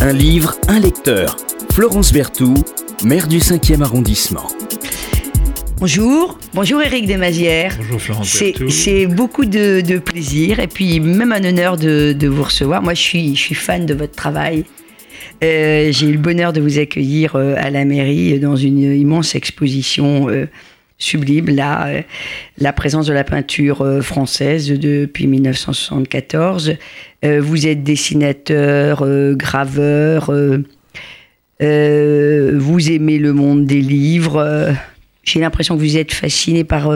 Un livre, un lecteur. Florence Berthoud, maire du 5e arrondissement. Bonjour, bonjour Eric Desmazières. Bonjour Florence C'est, Berthoud. c'est beaucoup de, de plaisir et puis même un honneur de, de vous recevoir. Moi, je suis, je suis fan de votre travail. Euh, j'ai eu le bonheur de vous accueillir euh, à la mairie euh, dans une immense exposition euh, sublime, là, euh, la présence de la peinture euh, française depuis 1974. Euh, vous êtes dessinateur, graveur, vous aimez le monde des livres. j'ai l'impression que vous êtes fasciné par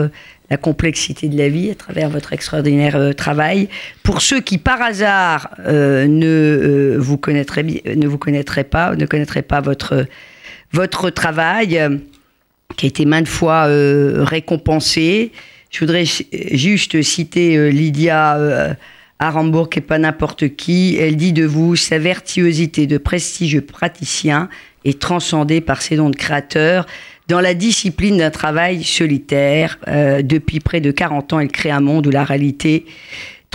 la complexité de la vie à travers votre extraordinaire travail. Pour ceux qui, par hasard, ne, vous connaîtraient, ne vous connaîtraient pas, ne connaîtraient pas votre, votre travail, qui a été maintes fois euh, récompensé, je voudrais juste citer euh, Lydia euh, Arambourg, qui n'est pas n'importe qui. Elle dit de vous sa vertuosité de prestigieux praticien est transcendée par ses dons de créateur. Dans la discipline d'un travail solitaire, depuis près de 40 ans, elle crée un monde où la réalité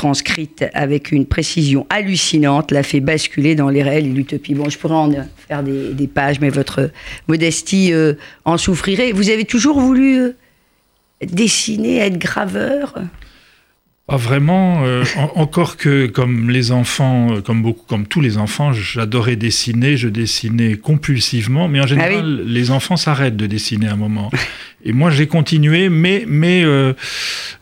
transcrite avec une précision hallucinante, l'a fait basculer dans les réels et l'utopie. Bon, je pourrais en faire des, des pages, mais votre modestie euh, en souffrirait. Vous avez toujours voulu euh, dessiner, être graveur? Pas vraiment. euh, en- encore que, comme les enfants, euh, comme beaucoup, comme tous les enfants, j'adorais dessiner. Je dessinais compulsivement, mais en général, les enfants s'arrêtent de dessiner à un moment. Et moi, j'ai continué, mais mais euh,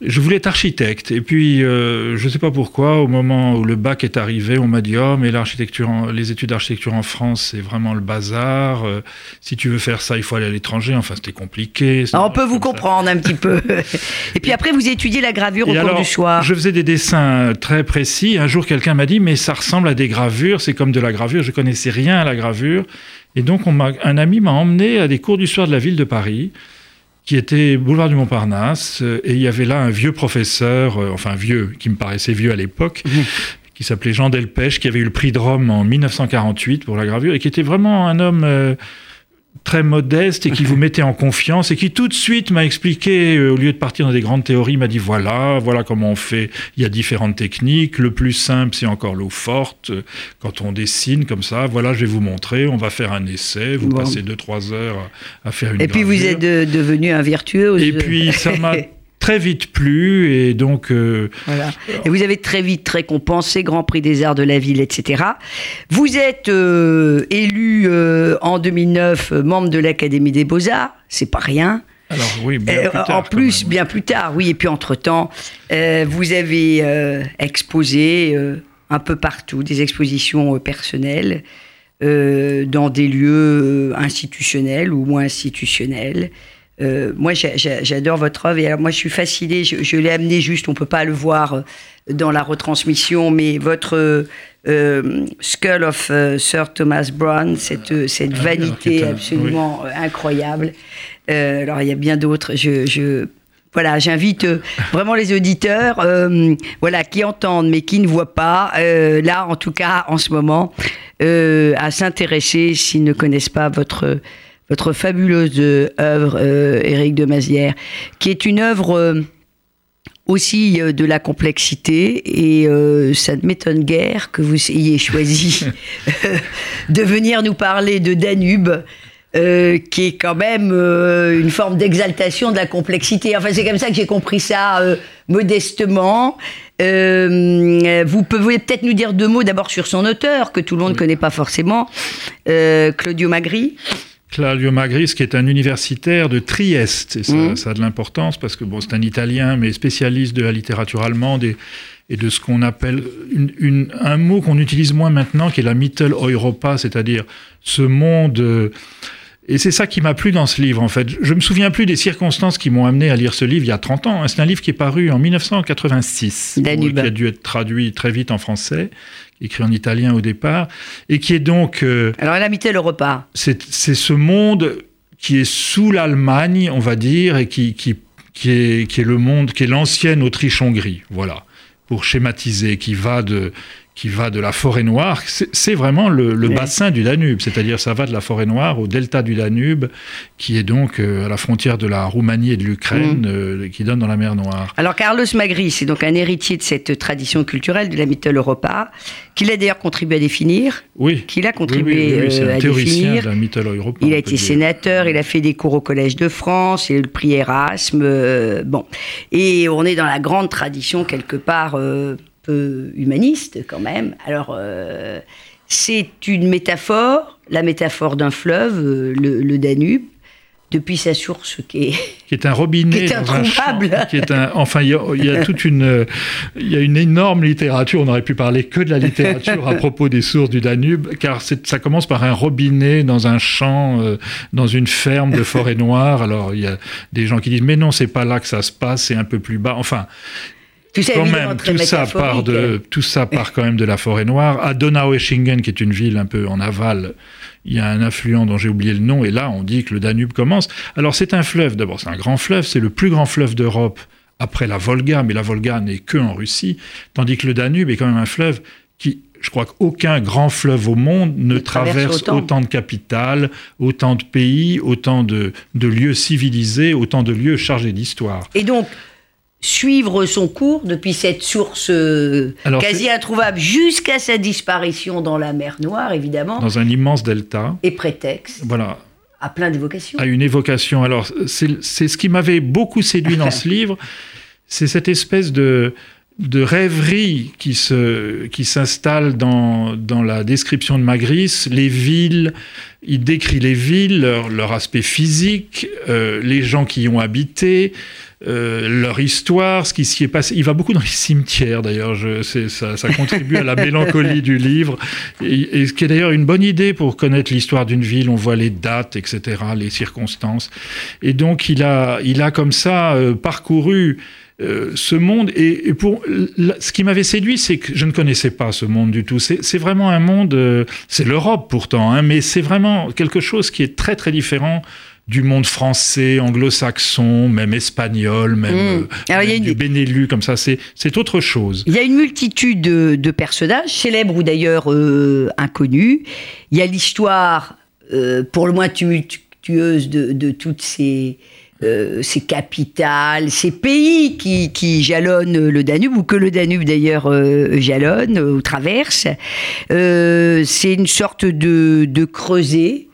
je voulais être architecte. Et puis, euh, je sais pas pourquoi, au moment où le bac est arrivé, on m'a dit oh mais l'architecture, les études d'architecture en France, c'est vraiment le bazar. Euh, si tu veux faire ça, il faut aller à l'étranger. Enfin, c'était compliqué. Ah, On peut vous ça. comprendre un petit peu. Et puis après, vous étudiez la gravure au cours du soir. Je faisais des dessins très précis. Un jour, quelqu'un m'a dit, mais ça ressemble à des gravures, c'est comme de la gravure. Je connaissais rien à la gravure. Et donc, on un ami m'a emmené à des cours du soir de la ville de Paris, qui était boulevard du Montparnasse. euh, Et il y avait là un vieux professeur, euh, enfin vieux, qui me paraissait vieux à l'époque, qui s'appelait Jean Delpech, qui avait eu le prix de Rome en 1948 pour la gravure, et qui était vraiment un homme... euh, très modeste et qui vous mettait en confiance et qui tout de suite m'a expliqué, euh, au lieu de partir dans des grandes théories, m'a dit voilà, voilà comment on fait. Il y a différentes techniques. Le plus simple, c'est encore l'eau forte. Quand on dessine comme ça, voilà, je vais vous montrer. On va faire un essai. Vous Bon. passez deux trois heures à, à faire une. Et puis vous êtes de- devenu un virtuose. Et puis ça m'a très vite plu et donc. euh, Voilà. Et vous avez très vite récompensé Grand Prix des Arts de la Ville, etc. Vous êtes euh, élu euh, en 2009 euh, membre de l'Académie des Beaux-Arts, c'est pas rien. alors oui, bien plus tard, en plus, bien plus tard, oui. Et puis entre-temps, euh, vous avez euh, exposé euh, un peu partout des expositions personnelles dans des lieux institutionnels ou moins institutionnels. Euh, moi, j'a- j'a- j'adore votre œuvre. Et alors, moi, je suis fascinée. Je, je l'ai amené juste, on peut pas le voir euh, dans la retransmission, mais votre euh, euh, Skull of euh, Sir Thomas Browne, cette, cette Ah, alors, vanité absolument euh, incroyable. Euh, alors, il y a bien d'autres. Je, je- voilà, j'invite vraiment les auditeurs, euh, voilà, qui entendent mais qui ne voient pas, euh, là, en tout cas, en ce moment, euh, à s'intéresser s'ils ne connaissent pas votre votre fabuleuse œuvre, euh, Éric de Mazières, qui est une œuvre euh, aussi euh, de la complexité et euh, ça ne m'étonne guère que vous ayez choisi de venir nous parler de Danube. euh, qui est quand même euh, une forme d'exaltation de la complexité. Enfin, c'est comme ça que j'ai compris ça modestement. Vous pouvez peut-être nous dire deux mots d'abord sur son auteur, que tout le monde ne connaît pas forcément, Claudio Magri. Claudio Magris, qui est un universitaire de Trieste, et ça, Mhm. ça a de l'importance parce que bon, c'est un Italien, mais spécialiste de la littérature allemande et, et de ce qu'on appelle une- une- un mot qu'on utilise moins maintenant, qui est la Mitteleuropa, c'est-à-dire ce monde. Et c'est ça qui m'a plu dans ce livre, en fait. Je me souviens plus des circonstances qui m'ont amené à lire ce livre il y a 30 ans. hein. C'est un livre qui est paru en 1986, Danube. qui a dû être traduit très vite en français, écrit en italien au départ, et qui est donc euh, Alors, elle a mis le repas. c'est c'est ce monde qui est sous l'Allemagne, on va dire, et qui, qui, qui, est, qui est le monde, qui est l'ancienne Autriche-Hongrie, voilà, pour schématiser, qui va de qui va de la forêt noire. C'est vraiment le, bassin du Danube, c'est-à-dire ça va de la forêt noire au delta du Danube, qui est donc euh, à la frontière de la Roumanie et de l'Ukraine, mm. euh, qui donne dans la mer Noire. Alors Carlos Magri, c'est donc un héritier de cette tradition culturelle de la Europa, qu'il a d'ailleurs contribué à définir. Oui. Qu'il a contribué oui, euh, à définir. De la il a été sénateur, il a fait des cours au Collège de France, il a eu le prix Erasme. bon. Et on est dans la grande tradition quelque part humaniste quand même. Alors, euh, c'est une métaphore, la métaphore d'un fleuve, euh, le, Danube, depuis sa source qui est qui est un robinet qui est dans un champ, qui est un enfin il y, a, toute une il y a une énorme littérature on aurait pu parler que de la littérature à propos des sources du Danube car ça commence par un robinet dans un champ euh, dans une ferme de forêt noire. Alors il y a des gens qui disent mais non c'est pas là que ça se passe c'est un peu plus bas. Enfin quand même, tout ça part de, tout ça part quand même de la forêt noire. À Donaueschingen, qui est une ville un peu en aval, il y a un affluent dont j'ai oublié le nom, et là, on dit que le Danube commence. Alors, c'est un fleuve, d'abord, c'est un grand fleuve, c'est le plus grand fleuve d'Europe après la Volga, mais la Volga n'est que en Russie, tandis que le Danube est quand même un fleuve qui, je crois qu'aucun grand fleuve au monde ne traverse, autant. de capitales, autant de pays, autant de, de lieux civilisés, autant de lieux chargés d'histoire. Et donc, suivre son cours depuis cette source euh, quasi introuvable jusqu'à sa disparition dans la mer Noire, évidemment. Dans un immense delta. Et prétexte. Voilà. À plein d'évocations. À une évocation. Alors, c'est ce qui m'avait beaucoup séduit dans ce livre, c'est cette espèce de, de rêverie qui se qui s'installe dans, dans la description de Magris, les villes, il décrit les villes, leur, leur aspect physique, euh, les gens qui y ont habité, euh, leur histoire, ce qui s'y est passé. Il va beaucoup dans les cimetières, d'ailleurs. Ça, ça contribue à la mélancolie du livre. Et, ce qui est d'ailleurs une bonne idée pour connaître l'histoire d'une ville. On voit les dates, etc., les circonstances. Et donc, il a, il a comme ça euh, parcouru euh, ce monde. Et, pour ce qui m'avait séduit, c'est que je ne connaissais pas ce monde du tout. C'est vraiment un monde, c'est l'Europe pourtant, hein, mais c'est vraiment quelque chose qui est très très différent du monde français, anglo-saxon, même espagnol, même, mmh. euh, du Benelux, comme ça, c'est autre chose. Il y a une multitude de, personnages, célèbres ou d'ailleurs euh, inconnus. Il y a l'histoire, euh, pour le moins tumultueuse, de, toutes ces, ces capitales, ces pays qui, qui, jalonnent le Danube, ou que le Danube d'ailleurs jalonne ou traverse. c'est une sorte de, de creuset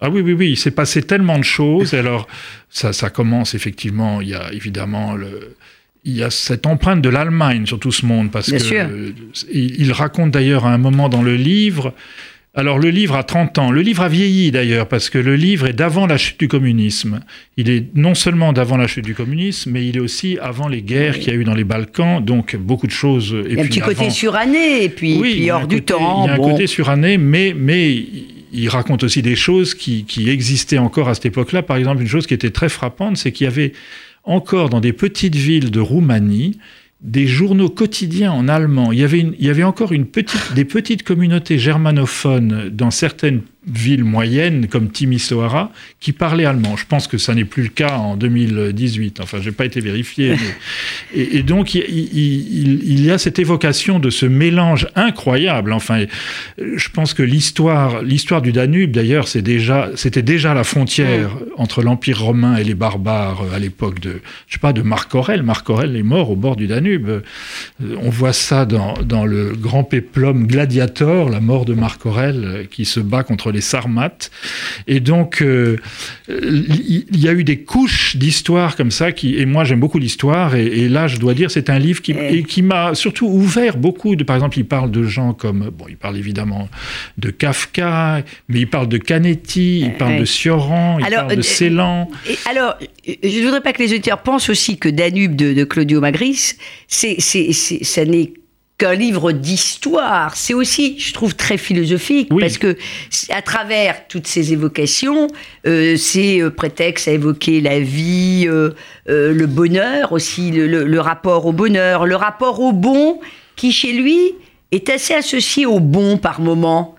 ah oui, oui, oui, il s'est passé tellement de choses. alors, ça, ça commence effectivement, il y a évidemment le, il y a cette empreinte de l'Allemagne sur tout ce monde, parce Bien que sûr. il, raconte d'ailleurs à un moment dans le livre. Alors le livre a 30 ans. Le livre a vieilli d'ailleurs parce que le livre est d'avant la chute du communisme. Il est non seulement d'avant la chute du communisme, mais il est aussi avant les guerres qu'il y a eu dans les Balkans. Donc beaucoup de choses. Et il y a un petit côté suranné et puis, puis hors du temps. Il y a un côté suranné, mais mais il raconte aussi des choses qui, existaient encore à cette époque-là. Par exemple, une chose qui était très frappante, c'est qu'il y avait encore dans des petites villes de Roumanie des journaux quotidiens en allemand. Il y avait, y avait encore une petite, des petites communautés germanophones dans certaines ville moyenne comme Timisoara qui parlait allemand. Je pense que ça n'est plus le cas en 2018. Enfin, j'ai pas été vérifié. et, donc, il, il, y a cette évocation de ce mélange incroyable. Enfin, je pense que l'histoire, l'histoire du Danube, d'ailleurs, c'est déjà, c'était déjà la frontière entre l'Empire romain et les barbares à l'époque de, je sais pas, de Marc Aurèle. Marc Aurèle est mort au bord du Danube. On voit ça dans, dans le grand péplum Gladiator, la mort de Marc Aurèle, qui se bat contre les Sarmates. Et donc, euh, il y a eu des couches d'histoire comme ça, qui, et moi j'aime beaucoup l'histoire, et, là je dois dire, c'est un livre qui, qui m'a surtout ouvert beaucoup. De, par exemple, il parle de gens comme, bon, il parle évidemment de Kafka, mais il parle de Canetti, il parle de Sioran, il parle de euh, Ceylan. alors, je ne voudrais pas que les auditeurs pensent aussi que Danube de, de Claudio Magris, c'est, ça n'est qu'un livre d'histoire. C'est aussi, je trouve, très philosophique parce que à travers toutes ces évocations, euh, c'est euh, prétexte à évoquer la vie, euh, le bonheur aussi, le, rapport au bonheur, le rapport au bon qui chez lui est assez associé au bon par moment.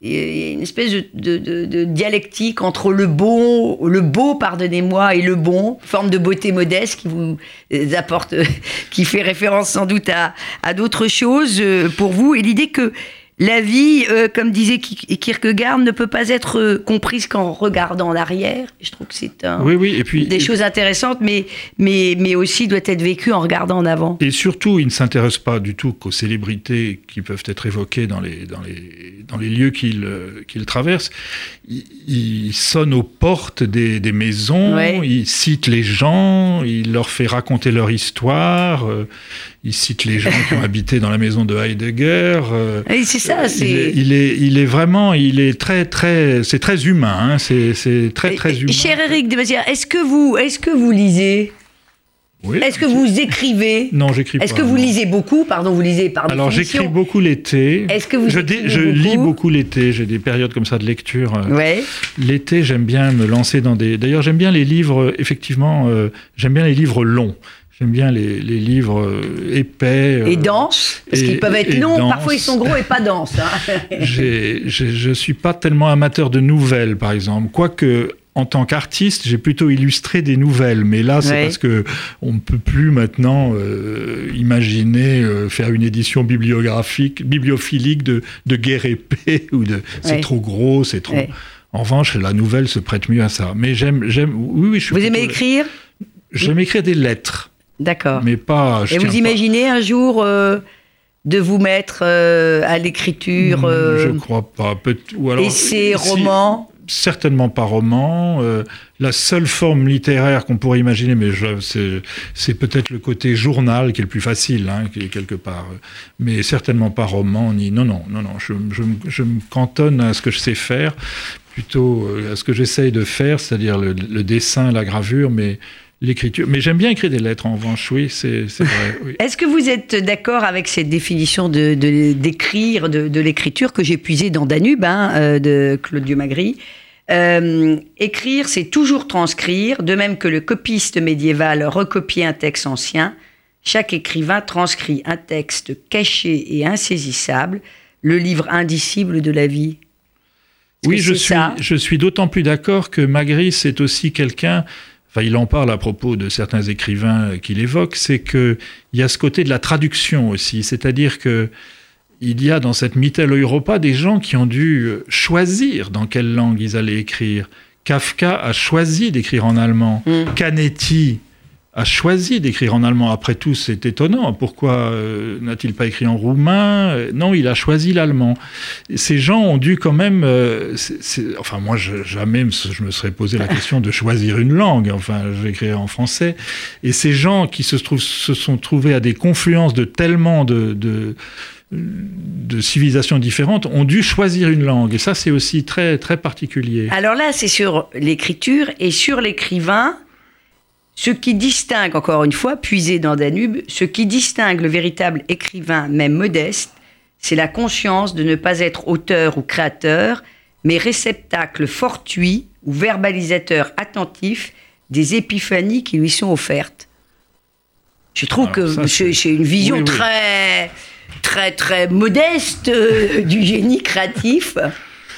Il y a une espèce de, de- de- dialectique entre le beau, le beau, pardonnez-moi, et le bon, forme de beauté modeste qui vous euh, apporte, qui fait référence sans doute à, à d'autres choses euh, pour vous, et l'idée que la vie, euh, comme disait Ki- Kierkegaard, ne peut pas être euh, comprise qu'en regardant en arrière. Je trouve que c'est un, Oui, oui. Et puis, des choses intéressantes, mais, mais, mais aussi doit être vécu en regardant en avant. Et surtout, il ne s'intéresse pas du tout qu'aux célébrités qui peuvent être évoquées dans les, dans les, dans les lieux qu'il euh, qu'il traverse. Il, il sonne aux portes des, des maisons, Ouais. il cite les gens, il leur fait raconter leur histoire, euh, il cite les gens qui ont habité dans la maison de Heidegger. euh, Et ça, il, est, c'est. il, est, il est vraiment, il est très, très, c'est très humain, hein, c'est très, très humain. Cher Eric de Mazière, est-ce que vous, est-ce que vous lisez? Oui. Est-ce que vous écrivez? Non, j'écris pas. Est-ce que vous lisez beaucoup? Pardon, vous lisez par Alors j'écris beaucoup l'été. Est-ce que vous je, dé- je lis beaucoup l'été. J'ai des périodes comme ça de lecture. euh. Ouais. L'été, j'aime bien me lancer dans des. D'ailleurs, j'aime bien les livres. Effectivement, euh, j'aime bien les livres longs. J'aime bien les, les livres euh, épais. Et euh, dense Parce et- qu'ils peuvent être et longs, parfois ils sont gros et pas denses. hein. je suis pas tellement amateur de nouvelles, par exemple. Quoique, en tant qu'artiste, j'ai plutôt illustré des nouvelles. Mais là, c'est Ouais. parce que on ne peut plus maintenant euh, imaginer euh, faire une édition bibliographique, bibliophilique de, de guerre épée ou de. C'est trop gros, c'est trop. Ouais. En revanche, la nouvelle se prête mieux à ça. Mais j'aime, j'aime. Oui, oui, je suis. Vous aimez écrire? J'aime écrire des lettres, D'accord. mais pas. je Et vous pas- imaginez un jour euh, de vous mettre euh, à l'écriture Hmm, euh, Je crois pas. Peut- ou alors, essais, si- romans? certainement pas roman. Euh, la seule forme littéraire qu'on pourrait imaginer, mais c'est- peut-être le côté journal qui est le plus facile, hein, qui est quelque part. Mais certainement pas roman, ni. Non, non, non, non. Je, je me- je me cantonne à ce que je sais faire, plutôt à ce que j'essaye de faire, c'est-à-dire le, le dessin, la gravure, mais l'écriture. Mais j'aime bien écrire des lettres, en revanche, oui, c'est vrai. oui. Est-ce que vous êtes d'accord avec cette définition de, de- d'écrire, de, de l'écriture que j'ai puisée dans Danube, hein, euh, de Claudio Magri Euh, Écrire, c'est toujours transcrire, de même que le copiste médiéval recopiait un texte ancien. Chaque écrivain transcrit un texte caché et insaisissable, le livre indicible de la vie. Oui, je suis, je suis d'autant plus d'accord que Magritte, c'est aussi quelqu'un. Enfin, il en parle à propos de certains écrivains qu'il évoque, c'est que il y a ce côté de la traduction aussi, c'est-à-dire que il y a dans cette Mittel Europa des gens qui ont dû choisir dans quelle langue ils allaient écrire. Kafka a choisi d'écrire en allemand. Mm. Canetti a choisi d'écrire en allemand. Après tout, c'est étonnant. Pourquoi euh, n'a-t-il pas écrit en roumain? Non, il a choisi l'allemand. Ces gens ont dû quand même. euh, enfin, moi, je, jamais je me serais posé la question de choisir une langue. Enfin, j'écrirais en français. Et ces gens qui se, trouvent- se sont trouvés à des confluences de tellement de, de de civilisations différentes ont dû choisir une langue. Et ça, c'est aussi très, très particulier. Alors là, c'est sur l'écriture et sur l'écrivain. Ce qui distingue, encore une fois, puisé dans Danube, ce qui distingue le véritable écrivain, même modeste, c'est la conscience de ne pas être auteur ou créateur, mais réceptacle fortuit ou verbalisateur attentif des épiphanies qui lui sont offertes. Je trouve Alors que c'est une vision Oui, oui. très, très, très modeste euh, du génie créatif.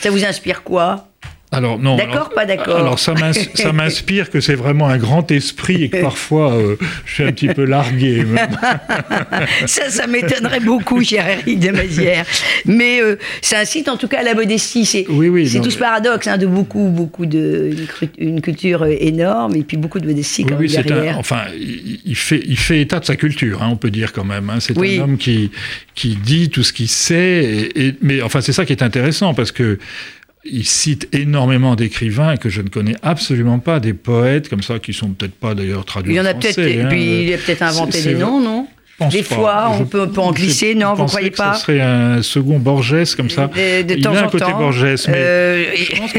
Ça vous inspire quoi? Alors, non. D'accord, pas d'accord Alors, ça m'ins- ça m'inspire que c'est vraiment un grand esprit et que parfois, euh, je suis un petit peu largué. Ça, ça m'étonnerait beaucoup, cher Eric de Mazière. Mais euh, ça incite en tout cas à la modestie. C'est Oui, tout ce paradoxe hein, de beaucoup, beaucoup de. Une, culture euh, énorme et puis beaucoup de modestie quand oui, un, enfin, il, fait, il fait état de sa culture, hein, on peut dire quand même. hein. C'est un homme qui, qui dit tout ce qu'il sait. Et, et- mais enfin, c'est ça qui est intéressant parce que il cite énormément d'écrivains que je ne connais absolument pas, des poètes comme ça qui sont peut-être pas d'ailleurs traduits. Il y en a peut-être. hein. puis il a peut-être inventé des noms, non Des pas. fois, on peut- on peut en glisser, non, vous pensais croyez que pas Ce serait un second Borges comme ça. De, de il temps a un côté temps. Borges, mais Euh, je pense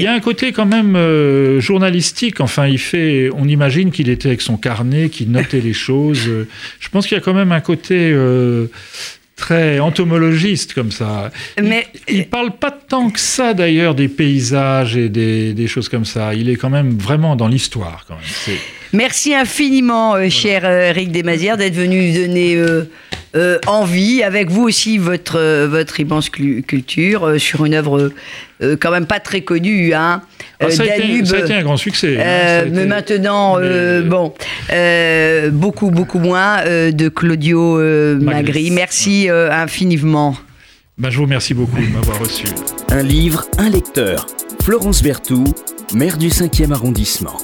y a un côté quand même euh, journalistique. Enfin, il fait. On imagine qu'il était avec son carnet, qu'il notait les choses. Euh, Je pense qu'il y a quand même un côté euh, très entomologiste comme ça. Il- Mais- il, parle pas tant que ça d'ailleurs des paysages et des, des choses comme ça. Il est quand même vraiment dans l'histoire quand même. Merci infiniment, euh, cher euh, Eric Desmazières, d'être venu donner euh, euh, envie, avec vous aussi, votre, euh, votre immense culture, euh, sur une œuvre euh, quand même pas très connue, hein, Ah, ça, a été, Danube. ça a été un grand succès. hein, Euh, mais été- maintenant, euh, mais- bon, euh, beaucoup, beaucoup moins euh, de Claudio euh, Magris. Magri. Merci euh, infiniment. Ben, je vous remercie beaucoup de m'avoir reçu. Un livre, un lecteur. Florence Berthoud, maire du 5e arrondissement.